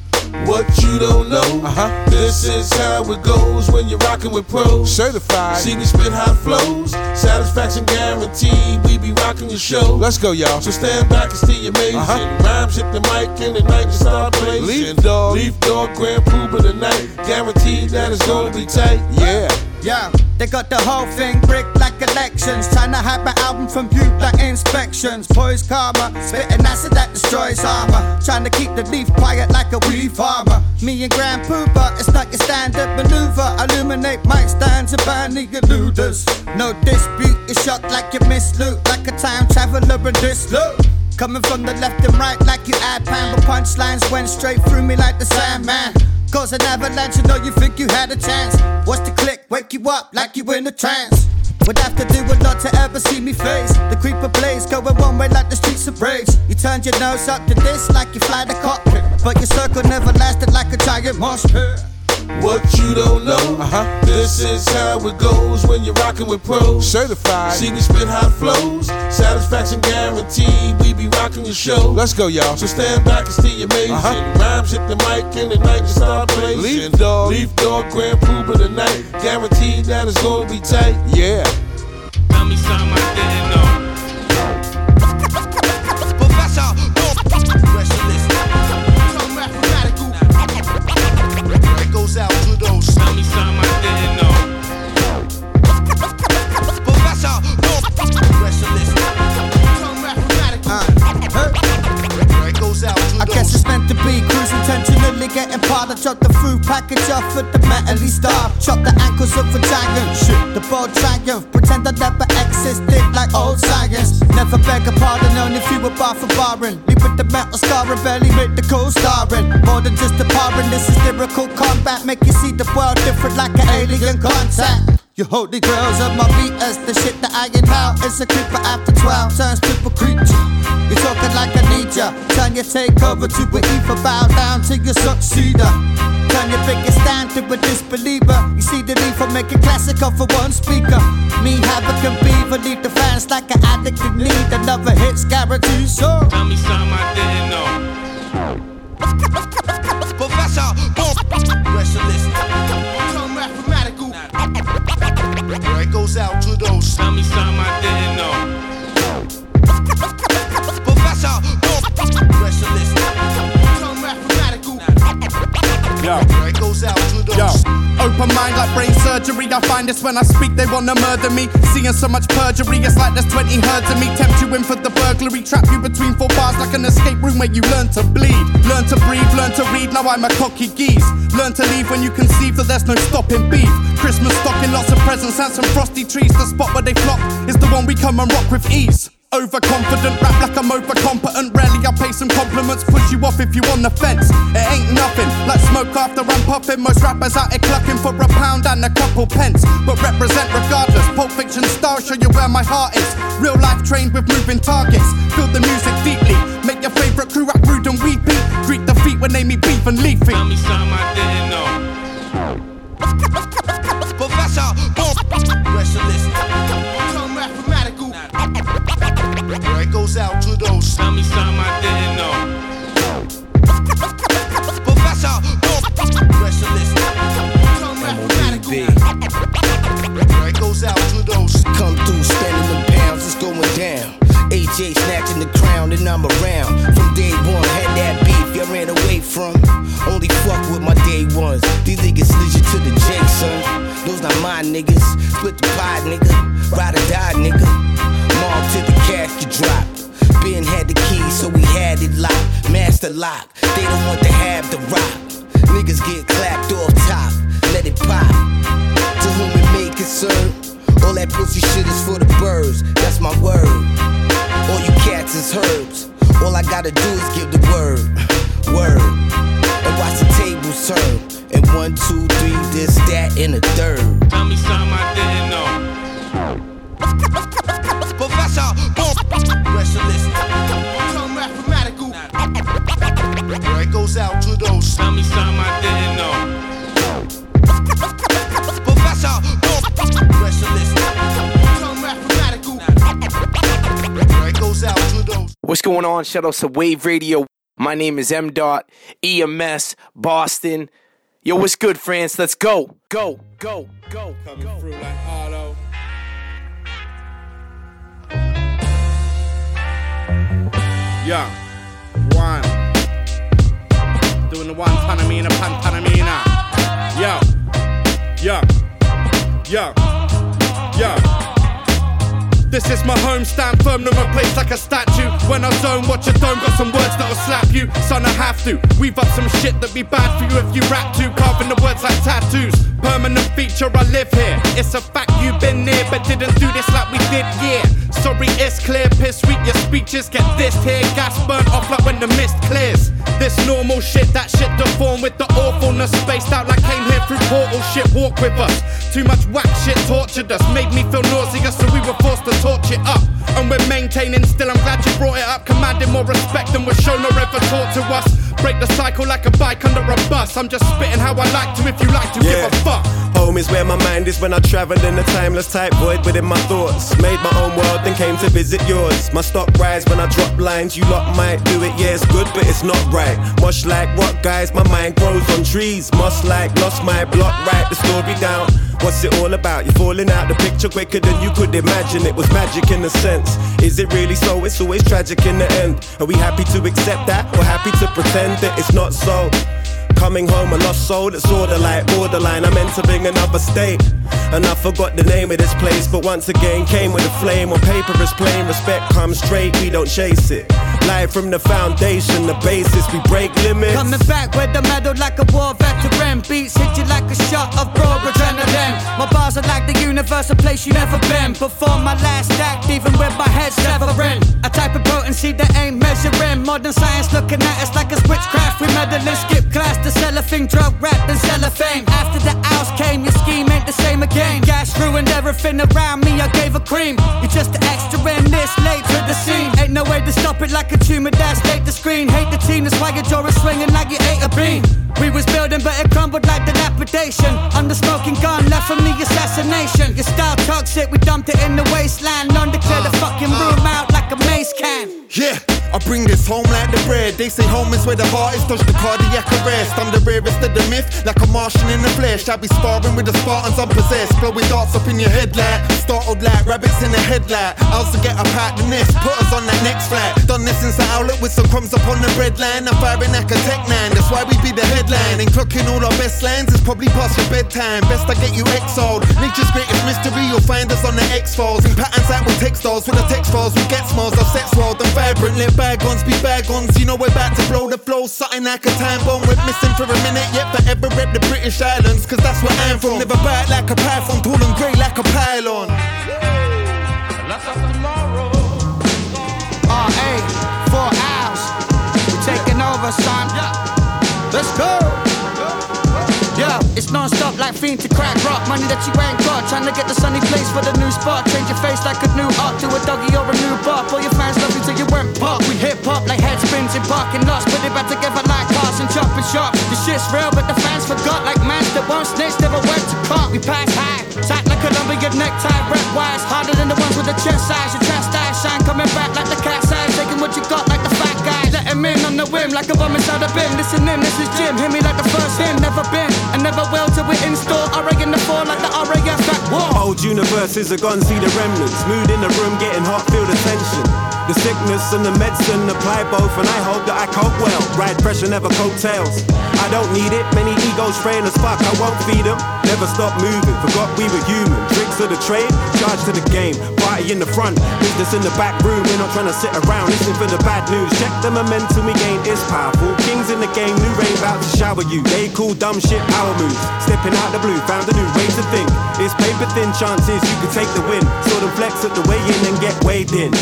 What you don't know, uh-huh. this is how it goes when you're rocking with pros. Certified. See me spit hot flows, satisfaction guaranteed. We be rocking the show. Let's go, y'all. So stand back and see amazing. Uh-huh. Rhymes hit the mic and the night just start blazing. Leaf dog. Leaf dog, Grand Puba tonight. Guaranteed that it's gonna be tight. Yeah. Yeah, they got the whole thing bricked like elections. Trying to hide my album from you like inspections. Poise karma, spitting acid that destroys armor. Trying to keep the leaf quiet like a weed farmer. Me and Grand Puba, it's not your standard maneuver. Illuminate mic stands and burn the eluders. No dispute, you shot like you miss loot. Like a time traveler in this loop. Coming from the left and right like you add pan, but punchlines went straight through me like the Sandman. Cause an avalanche, you know you think you had a chance. What's the click? Wake you up like you in a trance. Would have to do a lot to ever see me face. The creeper blaze going one way like the streets of rage. You turned your nose up to this like you fly the cockpit. But your circle never lasted like a giant pit. What you don't know, uh-huh. this is how it goes when you're rocking with pros. Certified. See me spit hot flows, satisfaction guaranteed. We be rocking your show. Let's go, y'all. So stand back and see amazing. Uh-huh. Rhymes hit the mic and the night just start blazing. Leaf dog. Leaf dog, Grand Puba tonight. Guaranteed that it's gonna be tight. Yeah. Tell me something goes out to those. Tell me something I didn't know. Professor, goes out to I those. guess it's meant to be. Cruise intentionally getting part. I chop the food package off with the mentally star. Chop the ankles of a giant. Shit, the bold triumph. Pretend I never existed like old science. Never beg a pardon, only if you were bar for barring. Leave with the metal scar and barely with the cool starring. More than just a parring, this is lyrical combat. Make you see the world different like an alien contact. You holy grails of my beaters, the shit that I inhale is a creeper after 12 turns a creature. You're talking like I need ya. Turn your takeover to a ether, bow down to your succeeder. Turn your biggest stand to a disbeliever. You see the need for making classic off of one speaker. Me, Havoc, and Beaver lead the fans like an addict in need. Another hits guaranteed, so. Tell me something I didn't goes out to those. Tell me something I didn't open mind like brain surgery. I find this when I speak, they wanna murder me. Seeing so much perjury, it's like there's 20 herds of me. Tempt you in for the burglary, trap you between four bars like an escape room where you learn to bleed. Learn to breathe, learn to read. Now I'm a cocky geese. Learn to leave when you conceive that there's no stopping beef. Christmas stocking, lots of presents and some frosty trees. The spot where they flock is the one we come and rock with ease. Overconfident, rap like I'm overcompetent. Rarely I pay some compliments, push you off if you on the fence. It ain't nothing, like smoke after I'm puffing. Most rappers out here clucking for a pound and a couple pence. But represent regardless. Pulp fiction style, show you where my heart is. Real life trained with moving targets. Feel the music deeply. Make your favorite crew act rude and weepy. Greet the feet when they meet beef and leafy. Tell me something I didn't know. Professor, specialist. Goes out to those. Tell me something I didn't know. Professor, specialist. So mathematical. It goes out to those. Come through, spending them pounds, it's going down. AJ snatching the crown, and I'm around. From day one, had that beef you ran away from. Only fuck with my day ones. These niggas lead you to the J, son. Those not my niggas. Split the pie, nigga. Ride or die, nigga. Mom to the casket drop. Ben had the keys, so we had it locked. Master lock, they don't want to have the rock. Niggas get clapped off top, let it pop. To whom it may concern, all that pussy shit is for the birds. That's my word. All you cats is herbs. All I gotta do is give the word, word, and watch the tables turn. And one, two, three, this, that, and a third. Tell me something I didn't know. Professor, specialist. So mathematical. It goes out to those. Tell me something I didn't know. Professor, specialist. So mathematical. It goes out to those. What's going on? Shout out to Wave Radio. My name is M. Dot EMS Boston. Yo, what's good, France? Let's go, go, go, go. Coming through like Otto. Yo, one. Doing the one panamina, pan panamina. Yo, yo, yo, yo. This is my home, stand firm, never place like a statue. When I zone, watch a dome, got some words that'll slap you. Son, I have to weave up some shit that'd be bad for you if you rap to. Carving the words like tattoos. Permanent feature, I live here. It's a fact you've been near, but didn't do this like we did, yeah. sorry, it's clear. Piss sweet your speeches, get this here. Gas burnt off like when the mist clears. This normal shit, that shit deformed with the awfulness. Spaced out like came here through portal shit. Walk with us. Too much whack shit tortured us. Made me feel nauseous, so we were forced to torch it up. And we're maintaining still, I'm glad you brought it up. Commanding more respect than was shown or ever taught to us. Break the cycle like a bike under a bus. I'm just spitting how I like to if you like to give a fuck. Home is where my mind is when I travel in a timeless type void within my thoughts. Made my own world, then came to visit yours. My stock rise when I drop lines. You lot might do it, yeah, it's good, but it's not right. Much like what guys, my mind grows on trees. Must like lost my block, write the story down. What's it all about? You're falling out the picture quicker than you could imagine. It was magic in a sense. Is it really so? It's always tragic in the end. Are we happy to accept that or happy to pretend that it's not so? Coming home, a lost soul that's order like borderline. I'm entering another state. And I forgot the name of this place, but once again came with a flame. On paper is plain, respect comes straight, we don't chase it. Live from the foundation, the basis, we break limits. Coming back with the medal like a war veteran. Beats hit you like a shot of raw adrenaline. My bars are like the universe, a place you never been. Before my last act, even with my head severing. A type of potency that ain't measuring. Modern science looking at us like it's witchcraft. We meddling, skip class a thing, drug rap, then sell a fame. After the hours came, your scheme ain't the same again. Gas ruined everything around me, I gave a cream. You're just an extra in this late to the scene. Ain't no way to stop it like a tumor that's late the screen. Hate the team, that's why your jaw is swinging like you ate a bean. We was building, but it crumbled like dilapidation. I'm the smoking gun, left from the assassination. Your style toxic, we dumped it in the wasteland. To clear the fucking room out like a mace can. Yeah, I bring this home like the bread. They say home is where the heart is, dodge the cardiac arrest. I'm the rarest of the myth, like a Martian in the flesh. I'll be sparring with the Spartans unpossessed, blowing darts up in your head like startled like rabbits in a headlight. I also get up out the nest, put us on that next flight. Done this since the outlet with some crumbs up on the bread line. I'm firing like a tech nine, that's why we be the headline. And clocking all our best lines is probably past your bedtime. Best I get you exiled. Nature's greatest mystery, you'll find us on the X Files. In patterns that will textiles, with the text files, we get smiles of sex world and vibrant. Let bygones be bygones, you know we're about to blow the flow. Something like a time bomb. We're missing for a minute, yet forever rep the British Islands, cause that's where I'm from. Never bite like a python, tall and grey like a pylon. RA, Four Owls. We taking over, son. Let's go. Yeah, it's non-stop like fiend to crack rock. Money that you ain't got. Trying to get the sunny place for the new spot. Change your face like a new art to a doggy or a new bop. All your fans love you till you went pop. We hip hop like head spins in parking lots. Put it back together and chopping shop. The shit's real, but the fans forgot. Like mans that won't snitch, never went to court. We pass high, tight like Columbia necktie, red wires. Harder than the ones with the chest size. Your chest eyes shine, coming back like the cat's eyes. Taking what you got like the fat guy. Let him in on the whim like a bum inside a bin. Listen in, this is Jim. Hear me like the first him, never been and never will till we install. RA in the fall like the RAF at war. Old universes are gone, see the remnants. Mood in the room, getting hot, feel the tension. The sickness and the medicine apply both, and I hope that I cope well. Ride pressure, never coattails. I don't need it, many egos fraying as fuck, I won't feed them. Never stop moving, forgot we were human. Tricks of the trade, charge to the game. Party in the front, business in the back room. We're not trying to sit around listening for the bad news. Check the momentum we gain is powerful. Kings in the game, new rain about to shower you. They cool dumb shit, power moves. Stepping out the blue, found a new way to think. It's paper thin chances you can take the win. Saw them flex at the way in and get weighed in.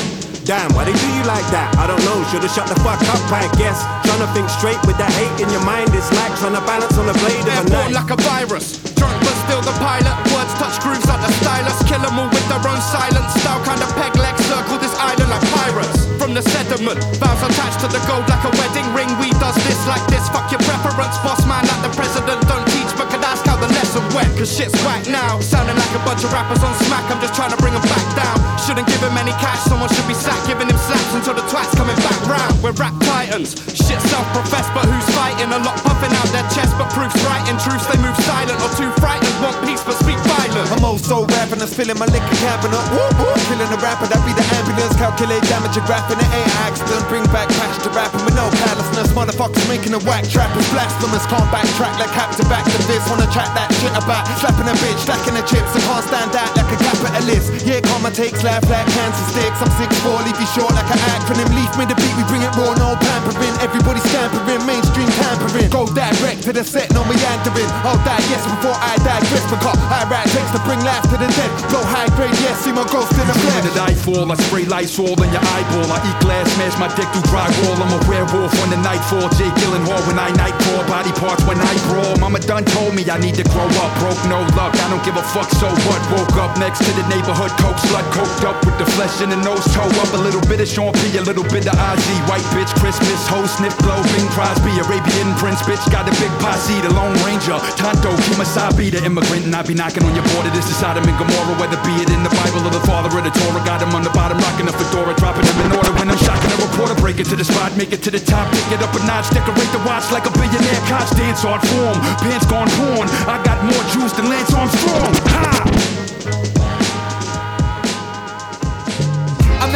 Damn, why they do you like that? I don't know, should've shut the fuck up, I guess. Trying to think straight with that hate in your mind, it's like trying to balance on the blade of a knife. like a virus. Drunk but still the pilot. Words touch grooves like the stylus. kill Kill 'em all with their own silence. Style kind of peg leg circle this island like pirates. From the sediment, vows attached to the gold like a wedding ring. We does this like this. Fuck your preference, boss man like the president. Don't teach, but could ask how the lesson went. Cause shit's whack now. Sounding like a bunch of rappers on smack. I'm just trying to bring 'em back down. Shouldn't give him any cash. Someone should be sacked, giving him slaps until the twat's coming back round. We're rap titans. Shit self-professed, but who's fighting? A lot puffing out their chest, but proof's right. In truth, they move silent or too frightened. Want peace, but speak I'm also rapping and filling my liquor cabinet. Woo, killing a rapper that be the ambulance. Calculate damage and graphing it ain't accident. Bring back cash to rapping with no callousness. Motherfuckers making a whack trap is blasphemous. Can't backtrack like captain back to this. Wanna chat that shit about slapping a bitch, stacking the chips. I can't stand out like a capitalist. Yeah, karma takes life like cancer sticks. I'm 6'4, leave you short like an acronym. Leave me the beat, we bring it raw, no pampering. Everybody scampering, mainstream tampering. Go direct to the set, no meandering. I'll die, yes, before I die. Chris because I write to bring life to the dead. Blow high grade, yeah, see my ghost in the flesh. to die fall, I spray lights all in your eyeball. I eat glass, smash my dick through drywall. I'm a werewolf when the nightfall. Jay Gyllenhaal when I nightfall. Body parts when I brawl. Mama done told me I need to grow up. Broke no luck, I don't give a fuck, so what? Woke up next to the neighborhood coke slut. Coked up with the flesh in the nose, toe up. A little bit of Sean P, a little bit of Ozzy. White bitch, Christmas, hoe, sniff, blow, Bing Crosby. Arabian Prince, bitch, got a big posse. The Lone Ranger, Tonto, Kemosabe, the immigrant. And I be knocking on your border. This is Sodom and Gomorrah, whether be it in the Bible or the father of the Torah. Got him on the bottom, rocking a fedora, dropping them in order. When I'm shocking a reporter, break it to the spot, make it to the top, pick it up a notch, decorate the watch like a billionaire. Coach dance art form, pants gone porn. I got more juice than Lance Armstrong. Ha!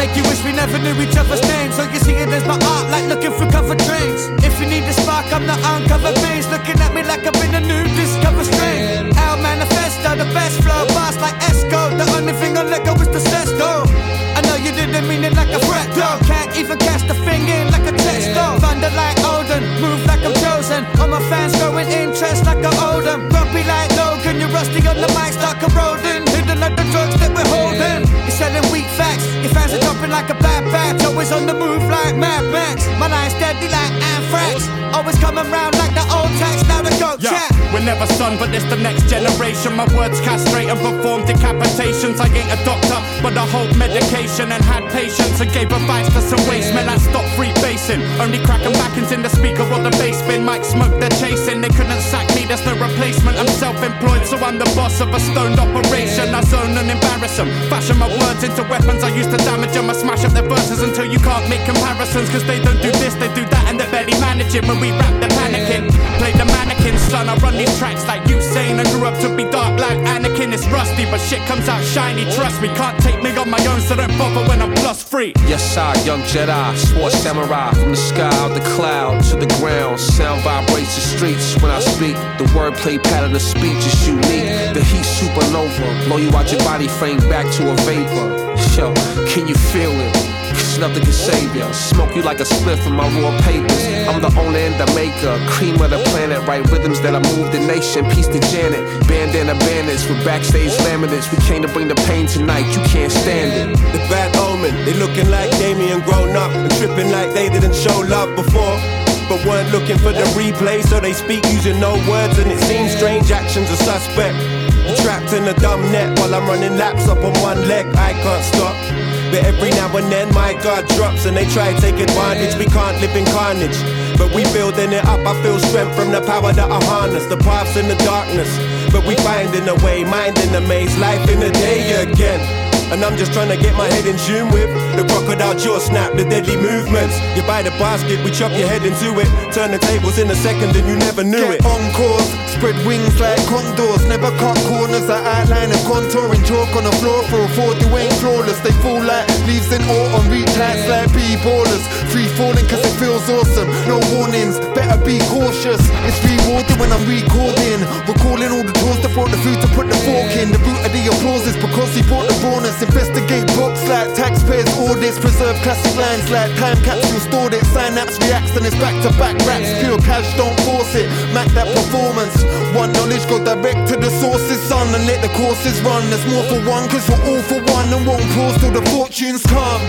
Make you wish we never knew each other's names. So you see it as my art, like looking for cover trains. If you need a spark, I'm the uncovered maze. Looking at me like I've been a new discover strain. Our manifesto, the best flow, boss like Esco. The only thing I let go is the sesto. I know you didn't mean it like a threat, though. Can't even catch the thing in like a text, though. Thunder like Odin, move like I'm chosen. All my fans growing interest like I owe them. Grumpy like Logan, you're rusty on the mic, start corroding. Hidden like the drugs that we're holding. You're selling weak facts. Your fans are jumping like a bad batch. Always on the move like Mad Max. My line's deadly like anthrax. Always coming round like the old tax. Now the go Yeah, chat. we're never son, but it's the next generation. My words castrate and perform decapitations. I ain't a doctor, but I hold medication and had patience and gave advice to some waste men. I stopped free basing. Only cracking backings in the speaker or the bass bin. Mike smoke they're chasing. They couldn't sack me, there's no replacement. I'm self employed, so I'm the boss of a stoned operation. I zone and embarrass them. Fashion my words into weapons. I used to damage them. I smash up their verses until you can't make comparisons. Cause they don't do this, they do that, and they barely manage it. When we rap, they're panicking. Play the mannequin, son. I run these tracks like Usain. I grew up to be dark like Anakin. It's rusty, but shit comes out shiny. Trust me, can't take me on my own, so don't bother when I'm plus free. Yes, I, young Jedi, sword samurai, from the sky out the cloud to the ground. Sound vibrates the streets when I speak. The wordplay pattern of speech is unique. The heat supernova, blow you out your body frame back to a vapor. Yo, can you feel it? Cause nothing can save ya. Smoke you like a spliff in my raw papers. I'm the owner and the maker. Cream of the planet. Right rhythms that I move the nation. Peace to Janet. Bandana bandits with backstage laminates. We came to bring the pain tonight. You can't stand it. The bad omen, they looking like Damien grown up and tripping like they didn't show love before. Weren't looking for the replay, so they speak using no words, and it seems strange actions are suspect. Trapped in a dumb net while I'm running laps up on one leg, I can't stop. But every now and then my guard drops and they try to take advantage. We can't live in carnage, but we building it up. I feel strength from the power that I harness. The paths in the darkness, but we finding a way, minding the maze, life in the day again. And I'm just trying to get my head in tune with the crocodile jaw snap, the deadly movements. You buy the basket, we chop your head into it. Turn the tables in a second and you never knew it. Encores, spread wings like condors. Never cut corners that outline a contour and chalk on the floor for a four you ain't flawless. They fall like leaves in autumn, reach heights like b-ballers. Free falling cause it feels awesome. No warnings, better be cautious. It's rewarded when I'm recording. Recalling all the doors that brought the food to put the fork in. The root of the applause is because he brought the rawness. Investigate books like taxpayers audits. Preserve classic lines like time capsule stored it. Synapse reacts and it's back to back raps. Pure cash, don't force it. Mac that performance. One knowledge go direct to the sources, son, and let the courses run. There's more for one, cause we're all for one and won't pause till the fortunes come.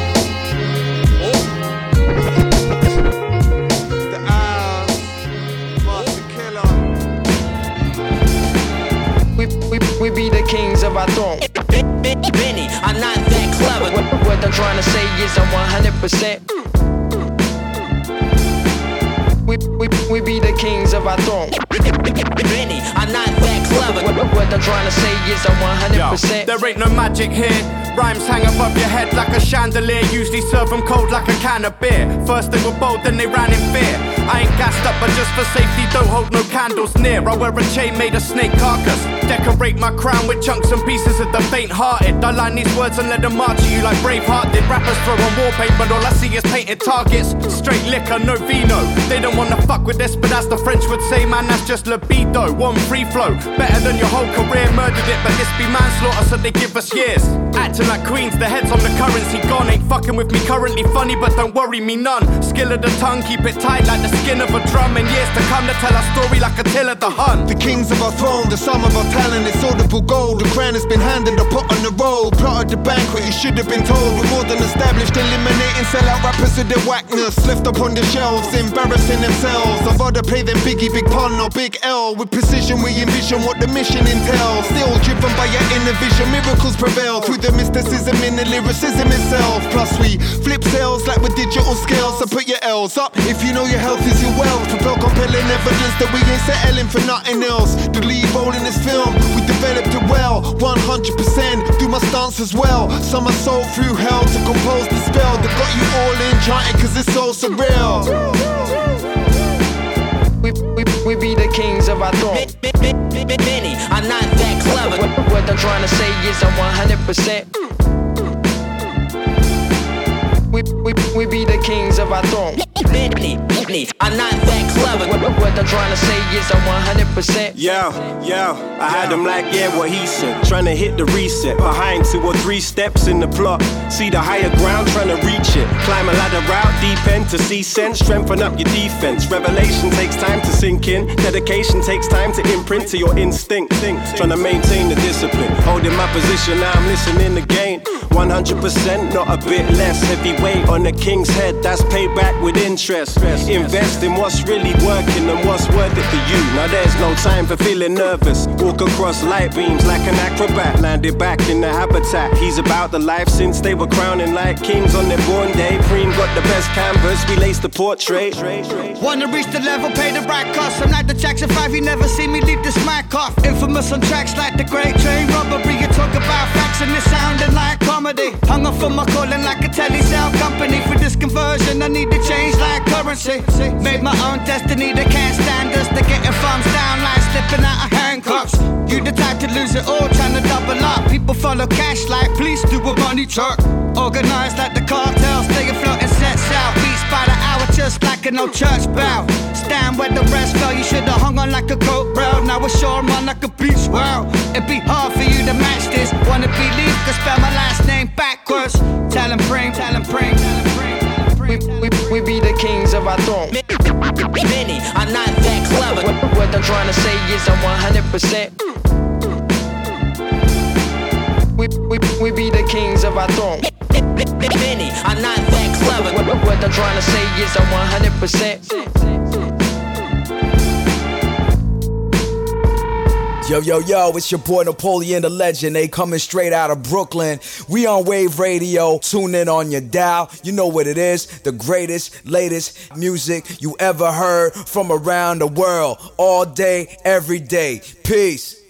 We, we, we be the kings of our throne. Benny, I'm not that clever. What, what I'm trying to say is I'm 100%. We, we, we be the kings of our throne. Benny, I'm not that clever. What, what I'm trying to say is I'm 100%. Yo, there ain't no magic here. Rhymes hang above your head like a chandelier. Usually serve them cold like a can of beer. First they were bold, then they ran in fear. But just for safety, don't hold no candles near. I wear a chain made of snake carcass. Decorate my crown with chunks and pieces of the faint hearted. I line these words and let them march at you like Braveheart did. Rappers throw on wallpaper, all I see is painted targets. Straight liquor, no vino. They don't wanna fuck with this, but as the French would say, man, that's just libido. One free flow, better than your whole career. Murdered it, but this be manslaughter, so they give us years. Acting like queens, the heads on the currency gone. Ain't fucking with me currently funny, but don't worry me none. Skill of the tongue, keep it tight like the skin of a drum. And years to come to tell our story like Attila the Hun. The kings of our throne, the sum of our talent, it's audible gold. The crown has been handed, the pot on the roll. Plotted the banquet, you should have been told. We're more than established, eliminating sellout rappers with their whackness. Left up on the shelves, embarrassing themselves. I'd rather play them Biggie, Big Pun, or Big L. With precision, we envision what the mission entails. Still driven by your inner vision, miracles prevail through the mysticism in the lyricism itself. Plus, we flip sales like with digital scales. So put your L's up if you know your health is your wealth. Propel compelling evidence that we ain't settling for nothing else. The lead role in this film, we developed it well, 100%. Do my stance as well. Some are sold through hell to compose the spell that got you all enchanted cause it's so surreal. We, we, we be the kings of our throne. Many are not that clever. What, what I'm trying to say is I'm 100%. We, we, we be the kings of our throne. Many, many are not that clever. What, what I'm trying to say is I'm 100%. Yo, yo, I had him like, yeah, what he said. Trying to hit the reset. Behind two or three steps in the plot. See the higher ground, trying to reach it. Climb a ladder route, deep end to see sense. Strengthen up your defense. Revelation takes time to sink in. Dedication takes time to imprint to your instinct. Trying to maintain the discipline. Holding my position, now I'm listening again. 100%, not a bit less. Heavy on the king's head, that's payback with interest. Invest in what's really working and what's worth it for you. Now there's no time for feeling nervous. Walk across light beams like an acrobat. Landed back in the habitat. He's about the life since they were crowning like kings on their born day. Preem got the best canvas, we laced the portrait. Wanna reach the level, pay the right cost. I'm like the Jackson 5, you never see me leave this mic off. Infamous on tracks like the Great Train Robbery. You talk about facts and it's sounding like comedy. Hung up for my calling like a telly sound company. For this conversion, I need to change like currency. Made my own destiny, they can't stand us. They're getting thumbs down like slipping out of handcuffs. You the type to lose it all, trying to double up. People follow cash like police do a money truck. Organized like the cartel, stay afloat and set out. Beats by the just like an old church bell. Stand where the rest fell, you should've hung on like a coat rail. Now it's sure man like a beach wow. It'd be hard for you to match this. Wanna believe, could spell my last name backwards. Tell him pray, tell him pray, tell him pray. We, we, we be the kings of our throne. Many are not that clever. What, what I'm trying to say is I'm 100%. We, we, we be the kings of our throne. Are not that clever. What I'm trying to say is I'm 100%. Yo, yo, yo, it's your boy Napoleon the Legend. They coming straight out of Brooklyn. We on Wave Radio. Tune in on your dial. You know what it is. The greatest, latest music you ever heard from around the world. All day, every day. Peace.